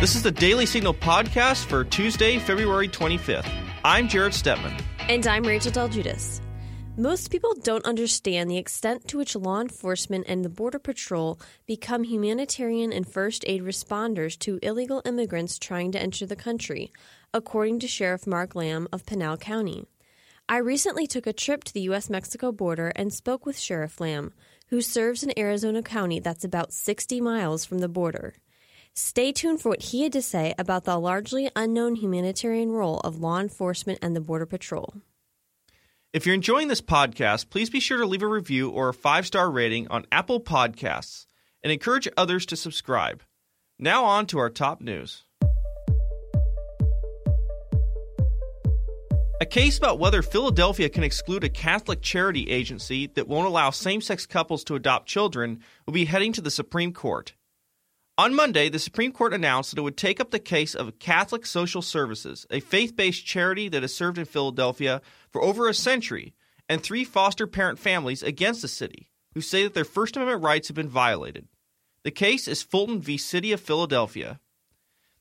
This is the Daily Signal podcast for Tuesday, February 25th. I'm Jarrett Stepman. And I'm Rachel Del Guidice. Most people don't understand the extent to which law enforcement and the Border Patrol become humanitarian and first aid responders to illegal immigrants trying to enter the country, according to Sheriff Mark Lamb of Pinal County. I recently took a trip to the U.S. Mexico border and spoke with Sheriff Lamb, who serves in Arizona County that's about 60 miles from the border. Stay tuned for what he had to say about the largely unknown humanitarian role of law enforcement and the Border Patrol. If you're enjoying this podcast, please be sure to leave a review or a five star rating on Apple Podcasts and encourage others to subscribe. Now, on to our top news. A case about whether Philadelphia can exclude a Catholic charity agency that won't allow same sex couples to adopt children will be heading to the Supreme Court. On Monday, the Supreme Court announced that it would take up the case of Catholic Social Services, a faith based charity that has served in Philadelphia for over a century, and three foster parent families against the city, who say that their First Amendment rights have been violated. The case is Fulton v. City of Philadelphia.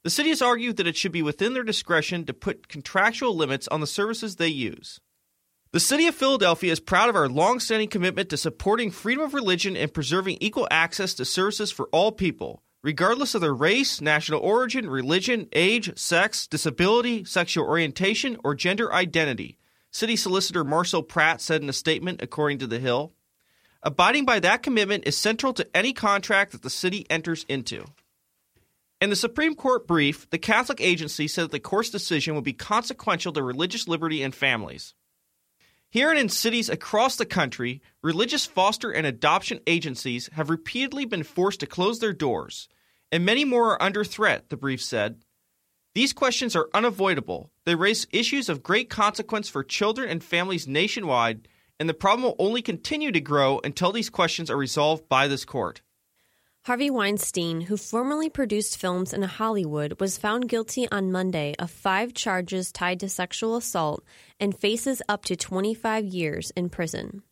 The city has argued that it should be within their discretion to put contractual limits on the services they use. The city of Philadelphia is proud of our long-standing commitment to supporting freedom of religion and preserving equal access to services for all people regardless of their race, national origin, religion, age, sex, disability, sexual orientation, or gender identity, City Solicitor Marcel Pratt said in a statement, according to The Hill. Abiding by that commitment is central to any contract that the city enters into. In the Supreme Court brief, the Catholic agency said that the court's decision would be consequential to religious liberty and families. Here and in cities across the country, religious foster and adoption agencies have repeatedly been forced to close their doors, and many more are under threat, the brief said. These questions are unavoidable. They raise issues of great consequence for children and families nationwide, and the problem will only continue to grow until these questions are resolved by this court. Harvey Weinstein, who formerly produced films in Hollywood, was found guilty on Monday of five charges tied to sexual assault and faces up to 25 years in prison.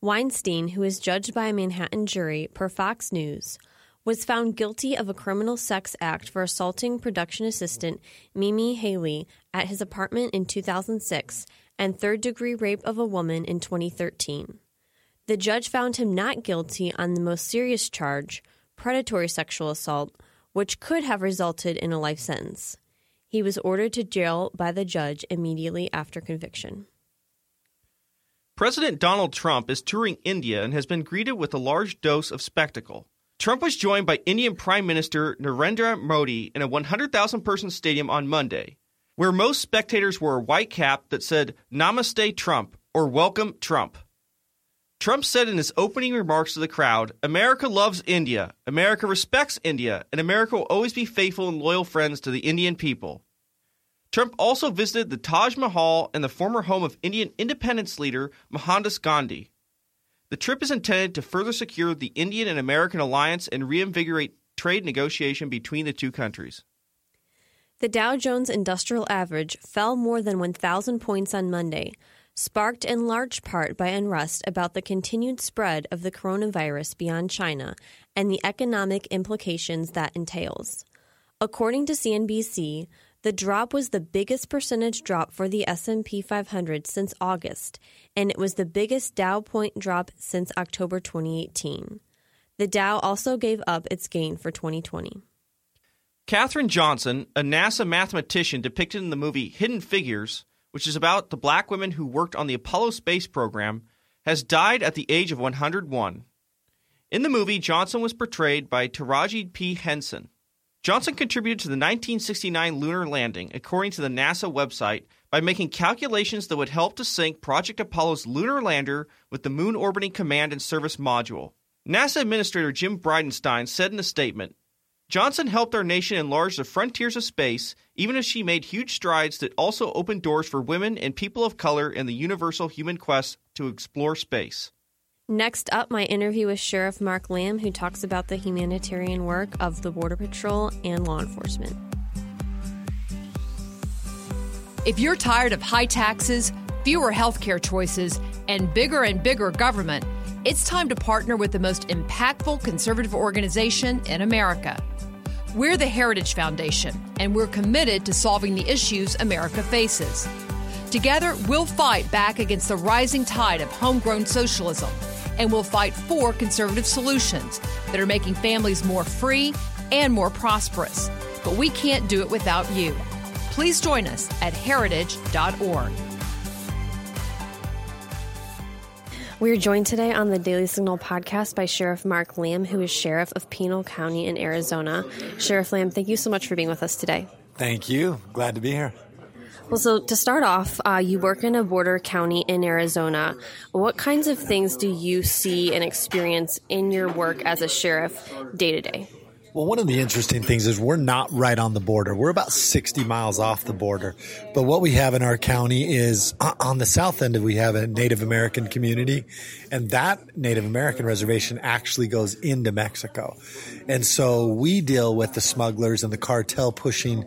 Weinstein, who is judged by a Manhattan jury per Fox News, was found guilty of a criminal sex act for assaulting production assistant Mimi Haleyi at his apartment in 2006 and third degree rape of a woman in 2013. The judge found him not guilty on the most serious charge, predatory sexual assault, which could have resulted in a life sentence. He was ordered to jail by the judge immediately after conviction. President Donald Trump is touring India and has been greeted with a large dose of spectacle. Trump was joined by Indian Prime Minister Narendra Modi in a 100,000 person stadium on Monday, where most spectators wore a white cap that said Namaste Trump or Welcome Trump. Trump said in his opening remarks to the crowd America loves India, America respects India, and America will always be faithful and loyal friends to the Indian people. Trump also visited the Taj Mahal and the former home of Indian independence leader Mohandas Gandhi. The trip is intended to further secure the Indian and American alliance and reinvigorate trade negotiation between the two countries. The Dow Jones Industrial Average fell more than 1,000 points on Monday, sparked in large part by unrest about the continued spread of the coronavirus beyond China and the economic implications that entails. According to CNBC, the drop was the biggest percentage drop for the S&P 500 since August, and it was the biggest Dow point drop since October 2018. The Dow also gave up its gain for 2020. Katherine Johnson, a NASA mathematician depicted in the movie Hidden Figures, which is about the black women who worked on the Apollo space program, has died at the age of 101. In the movie, Johnson was portrayed by Taraji P. Henson. Johnson contributed to the 1969 lunar landing, according to the NASA website, by making calculations that would help to sync Project Apollo's lunar lander with the Moon Orbiting Command and Service Module. NASA Administrator Jim Bridenstine said in a statement Johnson helped our nation enlarge the frontiers of space, even as she made huge strides that also opened doors for women and people of color in the universal human quest to explore space. Next up, my interview with Sheriff Mark Lamb, who talks about the humanitarian work of the Border Patrol and law enforcement. If you're tired of high taxes, fewer healthcare choices, and bigger and bigger government, it's time to partner with the most impactful conservative organization in America. We're the Heritage Foundation, and we're committed to solving the issues America faces. Together, we'll fight back against the rising tide of homegrown socialism, and we'll fight for conservative solutions that are making families more free and more prosperous. But we can't do it without you. Please join us at heritage.org. We are joined today on the Daily Signal podcast by Sheriff Mark Lamb, who is Sheriff of Pinal County in Arizona. Sheriff Lamb, thank you so much for being with us today. Thank you. Glad to be here. Well, so to start off, uh, you work in a border county in Arizona. What kinds of things do you see and experience in your work as a sheriff day to day? Well, one of the interesting things is we're not right on the border. We're about 60 miles off the border. But what we have in our county is uh, on the south end, of we have a Native American community, and that Native American reservation actually goes into Mexico. And so we deal with the smugglers and the cartel pushing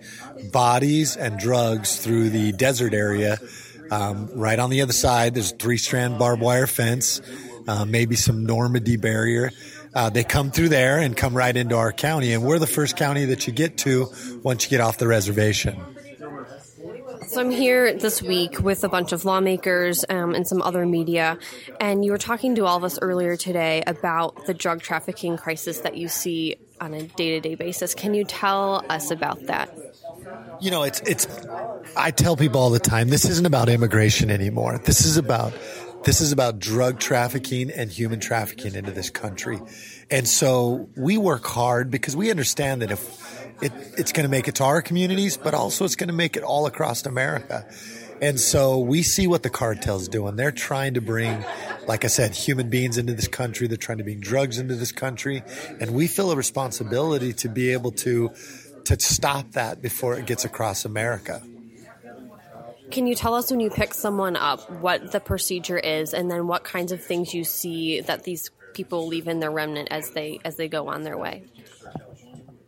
bodies and drugs through the desert area. Um, right on the other side, there's three strand barbed wire fence, uh, maybe some Normandy barrier uh, they come through there and come right into our county. And we're the first county that you get to once you get off the reservation. So I'm here this week with a bunch of lawmakers um, and some other media, and you were talking to all of us earlier today about the drug trafficking crisis that you see on a day-to-day basis. Can you tell us about that? You know, it's it's. I tell people all the time, this isn't about immigration anymore. This is about this is about drug trafficking and human trafficking into this country. And so we work hard because we understand that if it, it's going to make it to our communities, but also it's going to make it all across America. And so we see what the cartel's doing. They're trying to bring, like I said, human beings into this country. They're trying to bring drugs into this country. And we feel a responsibility to be able to, to stop that before it gets across America. Can you tell us when you pick someone up what the procedure is, and then what kinds of things you see that these people leave in their remnant as they as they go on their way?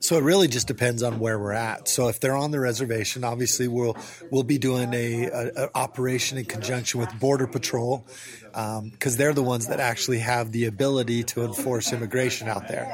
So it really just depends on where we're at. So if they're on the reservation, obviously we'll we'll be doing a, a, a operation in conjunction with Border Patrol because um, they're the ones that actually have the ability to enforce immigration out there.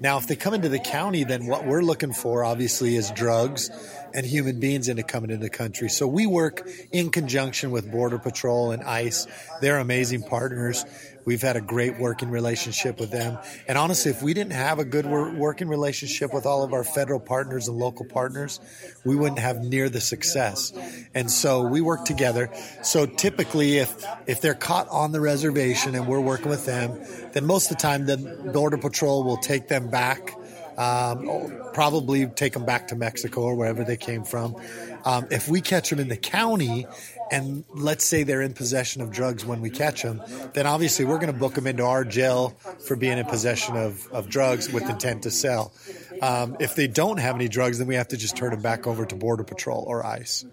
Now, if they come into the county, then what we're looking for obviously is drugs and human beings into coming into the country. So we work in conjunction with Border Patrol and ICE. They're amazing partners. We've had a great working relationship with them. And honestly, if we didn't have a good working relationship with all of our federal partners and local partners, we wouldn't have near the success. And so we work together. So typically, if, if they're caught on the reservation and we're working with them, then most of the time the Border Patrol will take them back um, probably take them back to Mexico or wherever they came from. Um, if we catch them in the county and let's say they're in possession of drugs when we catch them, then obviously we're going to book them into our jail for being in possession of, of drugs with intent to sell. Um, if they don't have any drugs, then we have to just turn them back over to Border Patrol or ICE.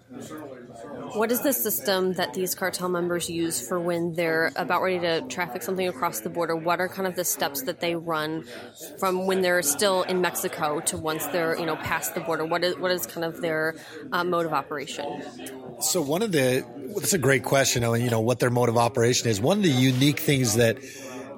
What is the system that these cartel members use for when they're about ready to traffic something across the border? What are kind of the steps that they run from when they're still in Mexico to once they're you know past the border? What is what is kind of their uh, mode of operation? So one of the that's a great question. You know what their mode of operation is. One of the unique things that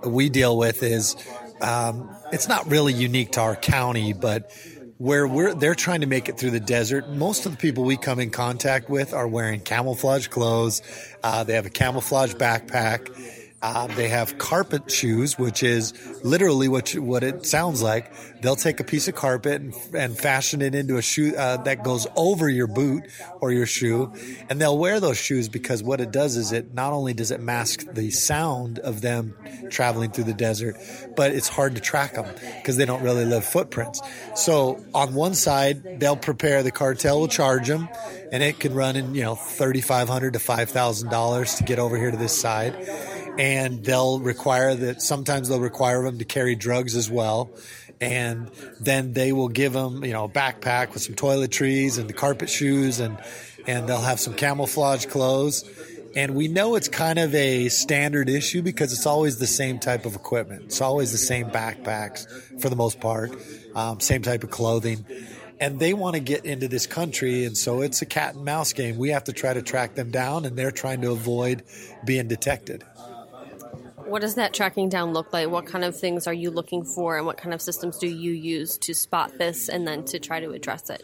we deal with is um, it's not really unique to our county, but where we're they're trying to make it through the desert. Most of the people we come in contact with are wearing camouflage clothes. Uh, they have a camouflage backpack. Uh, they have carpet shoes, which is literally what you, what it sounds like. They'll take a piece of carpet and, and fashion it into a shoe uh, that goes over your boot or your shoe, and they'll wear those shoes because what it does is it not only does it mask the sound of them traveling through the desert, but it's hard to track them because they don't really leave footprints. So on one side, they'll prepare the cartel will charge them, and it can run in you know thirty five hundred to five thousand dollars to get over here to this side and they'll require that sometimes they'll require them to carry drugs as well. And then they will give them you know a backpack with some toiletries and the carpet shoes and and they'll have some camouflage clothes. And we know it's kind of a standard issue because it's always the same type of equipment. It's always the same backpacks for the most part um, same type of clothing. And they want to get into this country and so it's a cat and mouse game. We have to try to track them down and they're trying to avoid being detected What does that tracking down look like? What kind of things are you looking for, and what kind of systems do you use to spot this and then to try to address it?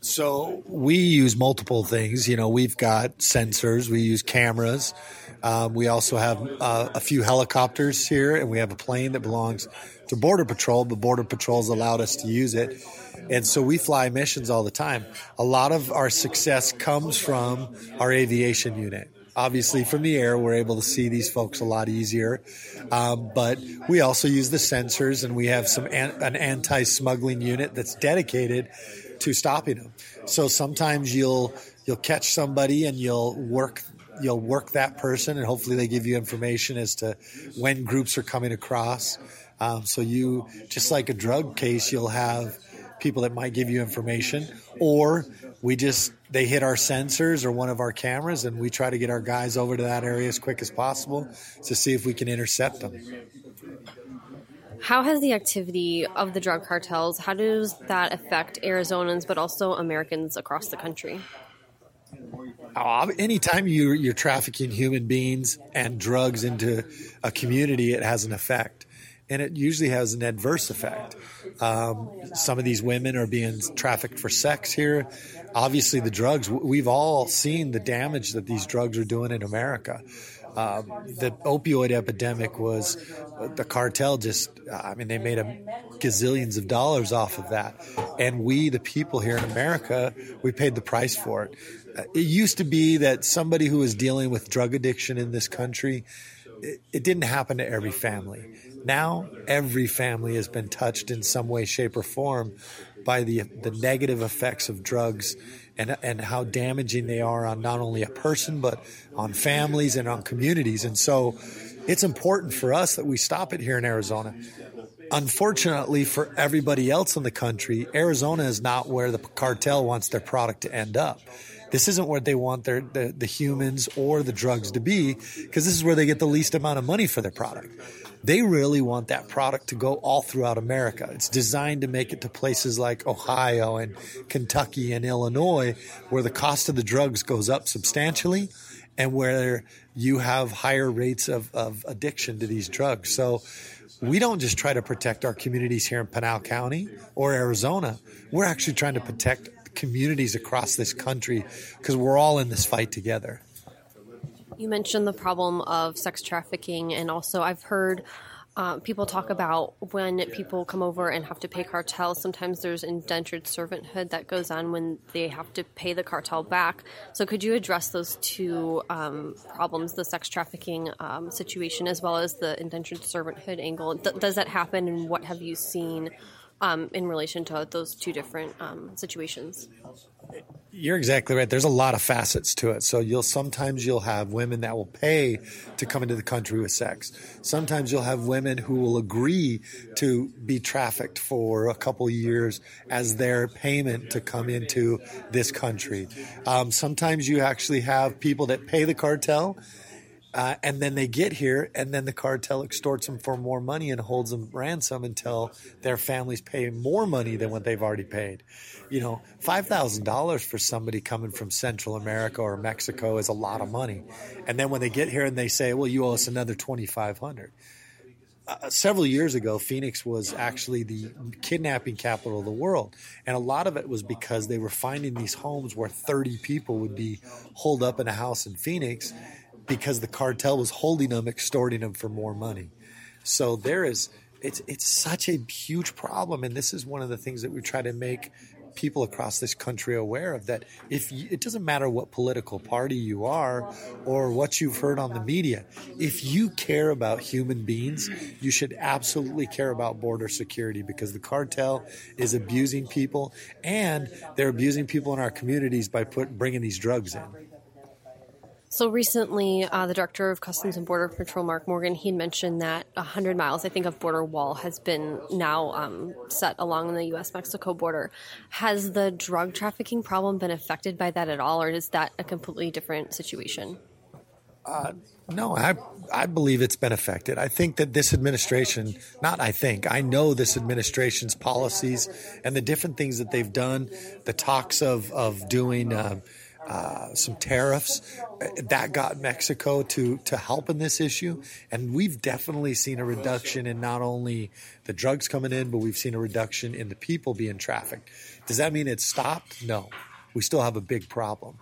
So we use multiple things. You know, we've got sensors, we use cameras. Um, we also have uh, a few helicopters here, and we have a plane that belongs to Border Patrol, but Border Patrol's allowed us to use it. And so we fly missions all the time. A lot of our success comes from our aviation unit obviously from the air we're able to see these folks a lot easier. Um, but we also use the sensors and we have some an, an anti-smuggling unit that's dedicated to stopping them. So sometimes you'll you'll catch somebody and you'll work you'll work that person and hopefully they give you information as to when groups are coming across. Um, so you just like a drug case you'll have people that might give you information or we just they hit our sensors or one of our cameras, and we try to get our guys over to that area as quick as possible to see if we can intercept them. How has the activity of the drug cartels? How does that affect Arizonans, but also Americans across the country? Uh, anytime you, you're trafficking human beings and drugs into a community, it has an effect and it usually has an adverse effect. Um, some of these women are being trafficked for sex here. Obviously, the drugs, we've all seen the damage that these drugs are doing in America. Uh, the opioid epidemic was the cartel just, I mean, they made a gazillions of dollars off of that. And we, the people here in America, we paid the price for it. Uh, it used to be that somebody who was dealing with drug addiction in this country, it, it didn't happen to every family now, every family has been touched in some way, shape, or form by the the negative effects of drugs and and how damaging they are on not only a person but on families and on communities. And so, it's important for us that we stop it here in Arizona. Unfortunately, for everybody else in the country, Arizona is not where the cartel wants their product to end up. This isn't where they want their the, the humans or the drugs to be because this is where they get the least amount of money for their product. They really want that product to go all throughout America. It's designed to make it to places like Ohio and Kentucky and Illinois, where the cost of the drugs goes up substantially and where you have higher rates of, of addiction to these drugs. So we don't just try to protect our communities here in Pinal County or Arizona. We're actually trying to protect communities across this country because we're all in this fight together. You mentioned the problem of sex trafficking, and also I've heard uh, people talk about when people come over and have to pay cartels. Sometimes there's indentured servanthood that goes on when they have to pay the cartel back. So, could you address those two um, problems, the sex trafficking um, situation as well as the indentured servanthood angle? D- does that happen, and what have you seen um, in relation to those two different um, situations? You're exactly right. There's a lot of facets to it. So you'll sometimes you'll have women that will pay to come into the country with sex. Sometimes you'll have women who will agree to be trafficked for a couple years as their payment to come into this country. Um, sometimes you actually have people that pay the cartel uh, and then they get here, and then the cartel extorts them for more money and holds them ransom until their families pay more money than what they've already paid. You know, five thousand dollars for somebody coming from Central America or Mexico is a lot of money, and then when they get here and they say, "Well, you owe us another twenty five hundred. Uh, several years ago, Phoenix was actually the kidnapping capital of the world. And a lot of it was because they were finding these homes where 30 people would be holed up in a house in Phoenix because the cartel was holding them, extorting them for more money. So there is it's it's such a huge problem, and this is one of the things that we try to make people across this country aware of that if you, it doesn't matter what political party you are or what you've heard on the media if you care about human beings you should absolutely care about border security because the cartel is abusing people and they're abusing people in our communities by put bringing these drugs in so recently, uh, the director of Customs and Border Patrol, Mark Morgan, he mentioned that 100 miles, I think, of border wall has been now um, set along the U.S.-Mexico border. Has the drug trafficking problem been affected by that at all, or is that a completely different situation? Uh, no, I I believe it's been affected. I think that this administration, not I think, I know this administration's policies and the different things that they've done, the talks of of doing. Uh, uh, some tariffs that got Mexico to to help in this issue, and we've definitely seen a reduction in not only the drugs coming in, but we've seen a reduction in the people being trafficked. Does that mean it's stopped? No, we still have a big problem,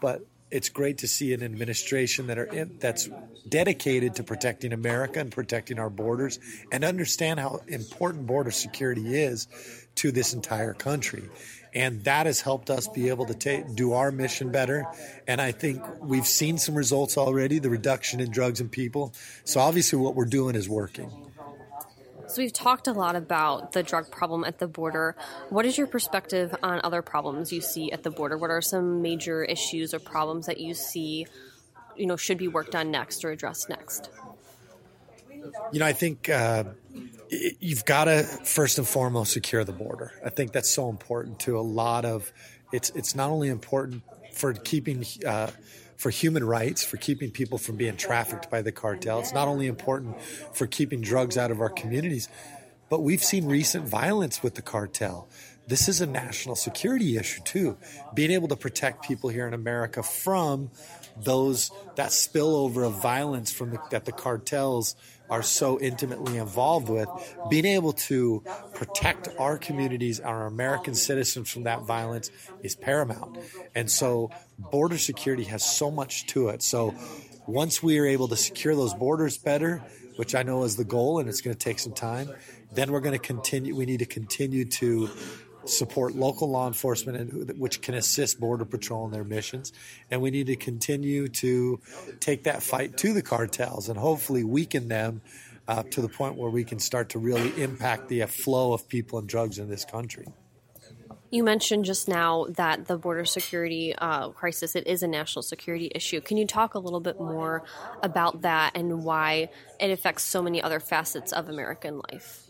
but it's great to see an administration that are in, that's dedicated to protecting America and protecting our borders and understand how important border security is to this entire country. And that has helped us be able to take, do our mission better. And I think we've seen some results already, the reduction in drugs and people. So obviously what we're doing is working. So we've talked a lot about the drug problem at the border. What is your perspective on other problems you see at the border? What are some major issues or problems that you see, you know, should be worked on next or addressed next? You know, I think uh, you've got to first and foremost secure the border. I think that's so important to a lot of. It's it's not only important for keeping. Uh, for human rights, for keeping people from being trafficked by the cartel. It's not only important for keeping drugs out of our communities, but we've seen recent violence with the cartel. This is a national security issue too. Being able to protect people here in America from those that spillover of violence from the, that the cartels are so intimately involved with, being able to protect our communities, our American citizens from that violence is paramount. And so border security has so much to it. So once we are able to secure those borders better, which I know is the goal and it's going to take some time, then we're going to continue, we need to continue to support local law enforcement, which can assist Border Patrol in their missions. And we need to continue to take that fight to the cartels and hopefully weaken them uh, to the point where we can start to really impact the flow of people and drugs in this country. You mentioned just now that the border security uh, crisis it is a national security issue. Can you talk a little bit more about that and why it affects so many other facets of American life?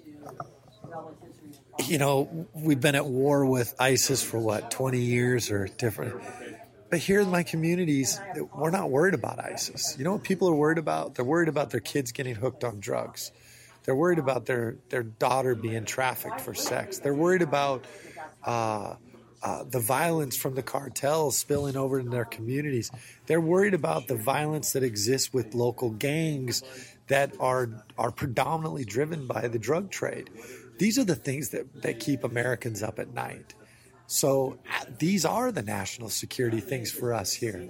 You know, we've been at war with ISIS for what, 20 years or different. But here in my communities, we're not worried about ISIS. You know what people are worried about? They're worried about their kids getting hooked on drugs. They're worried about their, their daughter being trafficked for sex. They're worried about uh, uh, the violence from the cartels spilling over in their communities. They're worried about the violence that exists with local gangs that are are predominantly driven by the drug trade. These are the things that, that keep Americans up at night. So uh, these are the national security things for us here.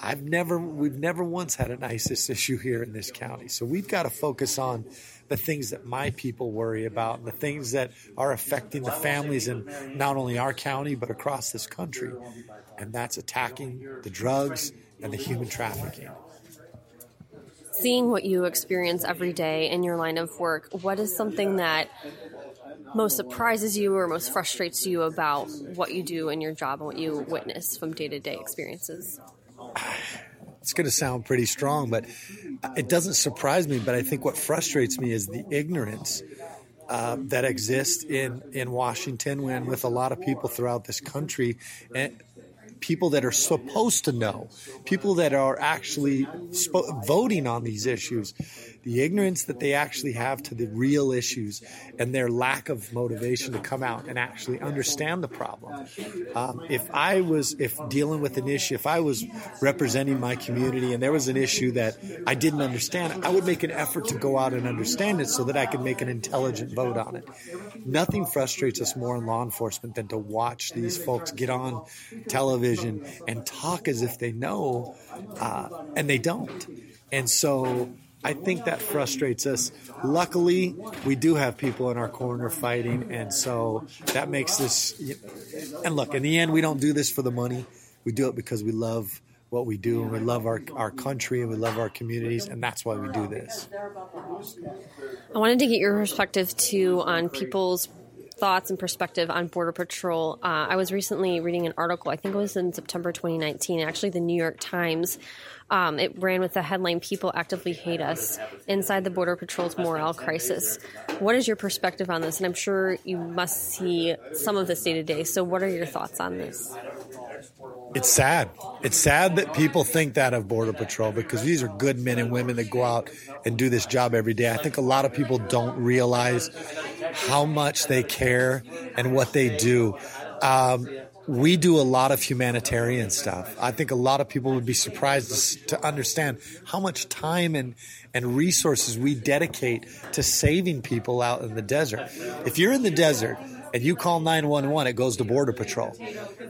I've never, we've never once had an ISIS issue here in this county. So we've got to focus on the things that my people worry about and the things that are affecting the families in not only our county, but across this country. And that's attacking the drugs and the human trafficking. Seeing what you experience every day in your line of work, what is something that most surprises you or most frustrates you about what you do in your job and what you witness from day to day experiences? It's going to sound pretty strong, but it doesn't surprise me. But I think what frustrates me is the ignorance uh, that exists in in Washington and with a lot of people throughout this country, and people that are supposed to know, people that are actually voting on these issues the ignorance that they actually have to the real issues and their lack of motivation to come out and actually understand the problem. Um, if I was, if dealing with an issue, if I was representing my community and there was an issue that I didn't understand, I would make an effort to go out and understand it so that I could make an intelligent vote on it. Nothing frustrates us more in law enforcement than to watch these folks get on television and talk as if they know, uh, and they don't. And so I think that frustrates us. Luckily, we do have people in our corner fighting, and so that makes this. And look, in the end, we don't do this for the money. We do it because we love what we do, and we love our, our country, and we love our communities, and that's why we do this. I wanted to get your perspective too on people's thoughts and perspective on Border Patrol. Uh, I was recently reading an article, I think it was in September 2019, actually, the New York Times um, it ran with the headline People Actively Hate Us Inside the Border Patrol's Morale Crisis. What is your perspective on this? And I'm sure you must see some of this day to day. So, what are your thoughts on this? It's sad. It's sad that people think that of Border Patrol because these are good men and women that go out and do this job every day. I think a lot of people don't realize how much they care and what they do. Um, we do a lot of humanitarian stuff. I think a lot of people would be surprised to, understand how much time and, and resources we dedicate to saving people out in the desert. If you're in the desert and you call 911, it goes to Border Patrol.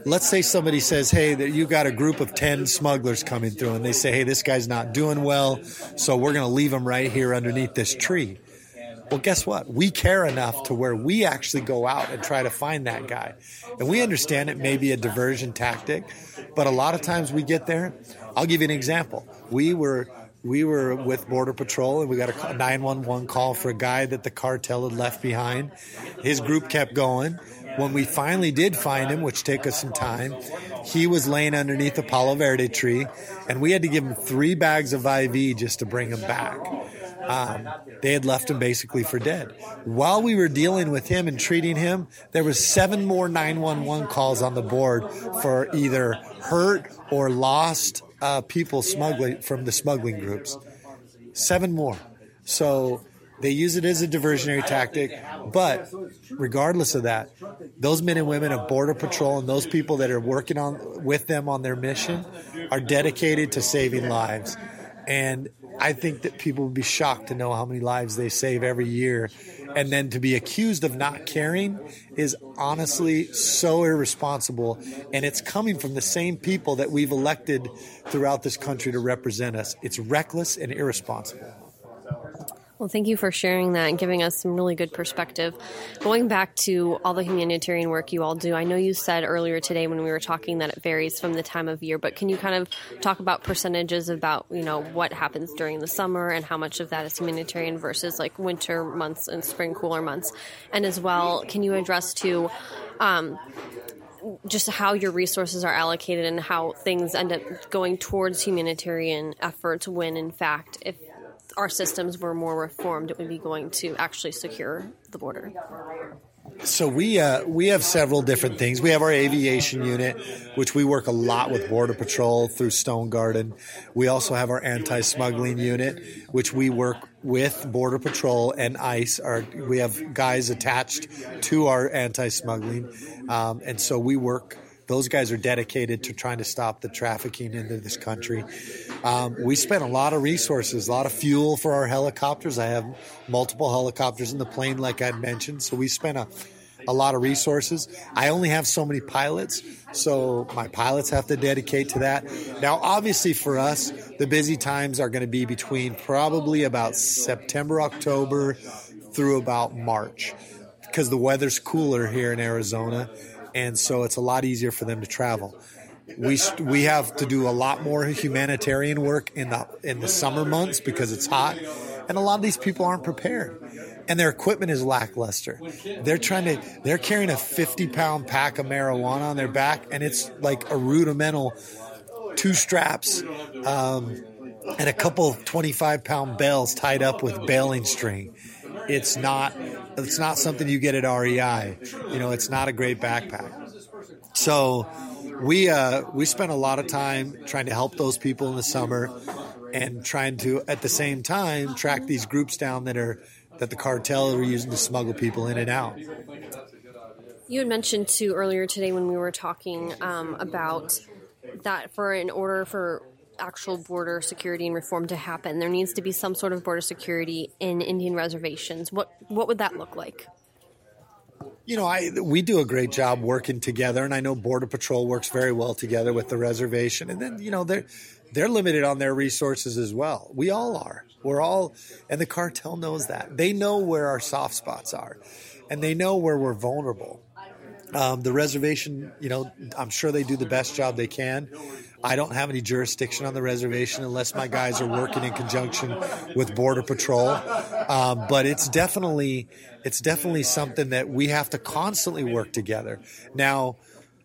Let's say somebody says, Hey, you got a group of 10 smugglers coming through, and they say, Hey, this guy's not doing well, so we're going to leave him right here underneath this tree. Well, guess what? We care enough to where we actually go out and try to find that guy. And we understand it may be a diversion tactic, but a lot of times we get there. I'll give you an example. We were we were with Border Patrol and we got a 911 call for a guy that the cartel had left behind. His group kept going. When we finally did find him, which took us some time, he was laying underneath a Palo Verde tree, and we had to give him three bags of IV just to bring him back. Um, they had left him basically for dead. While we were dealing with him and treating him, there was seven more 911 calls on the board for either hurt or lost uh, people smuggling from the smuggling groups. Seven more. So they use it as a diversionary tactic. But regardless of that, those men and women of Border Patrol and those people that are working on with them on their mission are dedicated to saving lives. And I think that people would be shocked to know how many lives they save every year. And then to be accused of not caring is honestly so irresponsible. And it's coming from the same people that we've elected throughout this country to represent us. It's reckless and irresponsible. Well, thank you for sharing that and giving us some really good perspective. Going back to all the humanitarian work you all do, I know you said earlier today when we were talking that it varies from the time of year, but can you kind of talk about percentages about, you know, what happens during the summer and how much of that is humanitarian versus like winter months and spring cooler months? And as well, can you address to um, just how your resources are allocated and how things end up going towards humanitarian efforts when in fact if our systems were more reformed, it would be going to actually secure the border. So we uh, we have several different things. We have our aviation unit, which we work a lot with Border Patrol through Stonegarden. We also have our anti-smuggling unit, which we work with Border Patrol and ICE. Our, we have guys attached to our anti-smuggling, um, and so we work those guys are dedicated to trying to stop the trafficking into this country. Um, we spent a lot of resources, a lot of fuel for our helicopters. I have multiple helicopters in the plane, like I mentioned. So we spent a, a lot of resources. I only have so many pilots, so my pilots have to dedicate to that. Now, obviously, for us, the busy times are going to be between probably about September, October through about March because the weather's cooler here in Arizona and so it's a lot easier for them to travel. We we have to do a lot more humanitarian work in the in the summer months because it's hot, and a lot of these people aren't prepared, and their equipment is lackluster. They're trying to they're carrying a fifty pound pack of marijuana on their back, and it's like a rudimental two straps. Um, and a couple 25 pound bells tied up with baling string. It's not it's not something you get at REI. You know, it's not a great backpack. So we uh, we spent a lot of time trying to help those people in the summer and trying to at the same time track these groups down that are that the cartel are using to smuggle people in and out. You had mentioned too earlier today when we were talking um, about that for in order for actual border security and reform to happen, there needs to be some sort of border security in Indian reservations. What what would that look like? You know, I we do a great job working together, and I know Border Patrol works very well together with the reservation. And then you know they're they're limited on their resources as well. We all are. We're all, and the cartel knows that. They know where our soft spots are, and they know where we're vulnerable. Um, the reservation, you know, I'm sure they do the best job they can. I don't have any jurisdiction on the reservation unless my guys are working in conjunction with Border Patrol. Um, but it's definitely it's definitely something that we have to constantly work together. Now,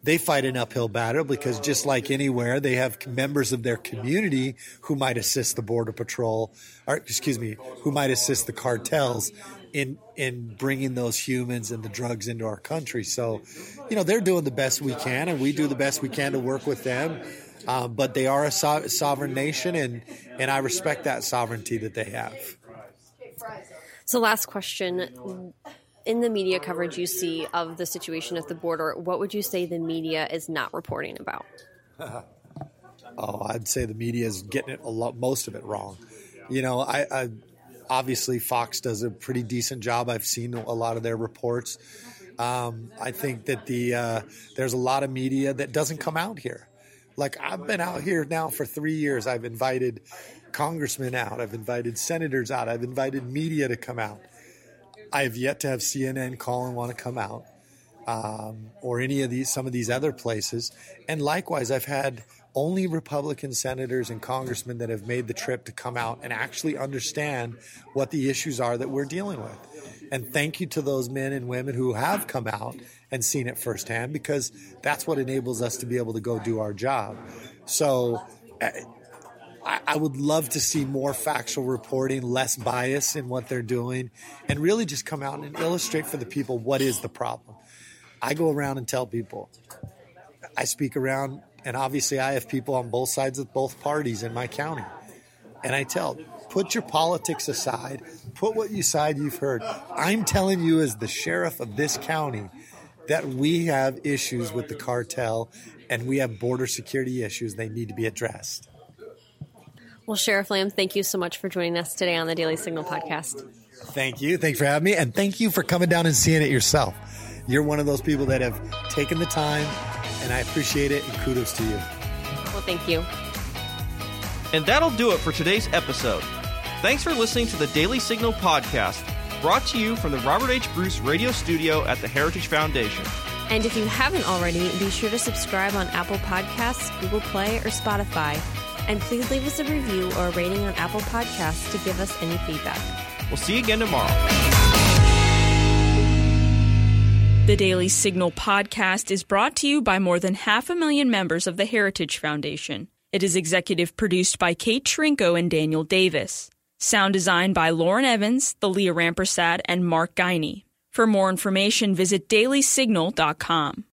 they fight an uphill battle because just like anywhere, they have members of their community who might assist the border patrol, or excuse me, who might assist the cartels in in bringing those humans and the drugs into our country. So, you know, they're doing the best we can, and we do the best we can to work with them. Uh, but they are a so- sovereign nation, and and I respect that sovereignty that they have. So, last question: in the media coverage you see of the situation at the border, what would you say the media is not reporting about? oh, I'd say the media is getting it a lot, most of it wrong. You know, I, I obviously Fox does a pretty decent job. I've seen a lot of their reports. Um, I think that the uh, there's a lot of media that doesn't come out here. Like I've been out here now for three years. I've invited congressmen out. I've invited senators out. I've invited media to come out. I have yet to have CNN call and want to come out, um, or any of these some of these other places. And likewise, I've had only Republican senators and congressmen that have made the trip to come out and actually understand what the issues are that we're dealing with. And thank you to those men and women who have come out and seen it firsthand because that's what enables us to be able to go do our job. So I, would love to see more factual reporting, less bias in what they're doing, and really just come out and illustrate for the people what is the problem. I go around and tell people, I speak around and obviously, I have people on both sides of both parties in my county. And I tell, put your politics aside, put what you side you've heard. I'm telling you, as the sheriff of this county, that we have issues with the cartel and we have border security issues. They need to be addressed. Well, Sheriff Lamb, thank you so much for joining us today on the Daily Signal podcast. Thank you. Thanks for having me. And thank you for coming down and seeing it yourself. You're one of those people that have taken the time and I appreciate it, and kudos to you. Well, thank you. And that'll do it for today's episode. Thanks for listening to the Daily Signal podcast, brought to you from the Robert H. Bruce radio studio at the Heritage Foundation. And if you haven't already, be sure to subscribe on Apple Podcasts, Google Play, or Spotify. And please leave us a review or a rating on Apple Podcasts to give us any feedback. We'll see you again tomorrow. The Daily Signal podcast is brought to you by more than half a million members of the Heritage Foundation. It is executive produced by Kate Trinko and Daniel Davis. Sound design by Lauren Evans, the Leah Rampersad, and Mark Geiney. For more information, visit dailysignal.com.